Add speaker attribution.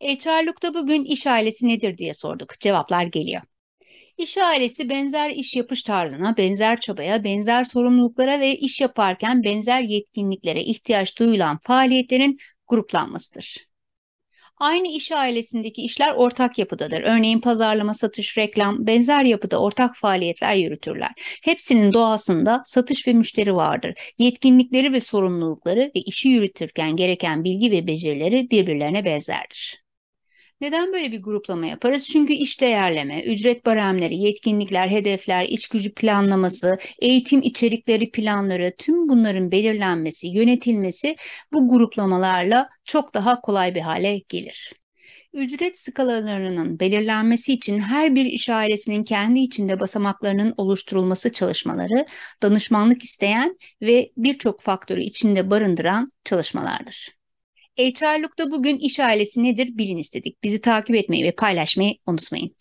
Speaker 1: HR'lukta bugün iş ailesi nedir diye sorduk. Cevaplar geliyor. İş ailesi benzer iş yapış tarzına, benzer çabaya, benzer sorumluluklara ve iş yaparken benzer yetkinliklere ihtiyaç duyulan faaliyetlerin gruplanmasıdır. Aynı iş ailesindeki işler ortak yapıdadır. Örneğin pazarlama, satış, reklam benzer yapıda ortak faaliyetler yürütürler. Hepsinin doğasında satış ve müşteri vardır. Yetkinlikleri ve sorumlulukları ve işi yürütürken gereken bilgi ve becerileri birbirlerine benzerdir. Neden böyle bir gruplama yaparız? Çünkü iş değerleme, ücret baremleri, yetkinlikler, hedefler, iç gücü planlaması, eğitim içerikleri planları, tüm bunların belirlenmesi, yönetilmesi bu gruplamalarla çok daha kolay bir hale gelir. Ücret skalalarının belirlenmesi için her bir iş ailesinin kendi içinde basamaklarının oluşturulması çalışmaları danışmanlık isteyen ve birçok faktörü içinde barındıran çalışmalardır. HR'lukta bugün iş ailesi nedir bilin istedik. Bizi takip etmeyi ve paylaşmayı unutmayın.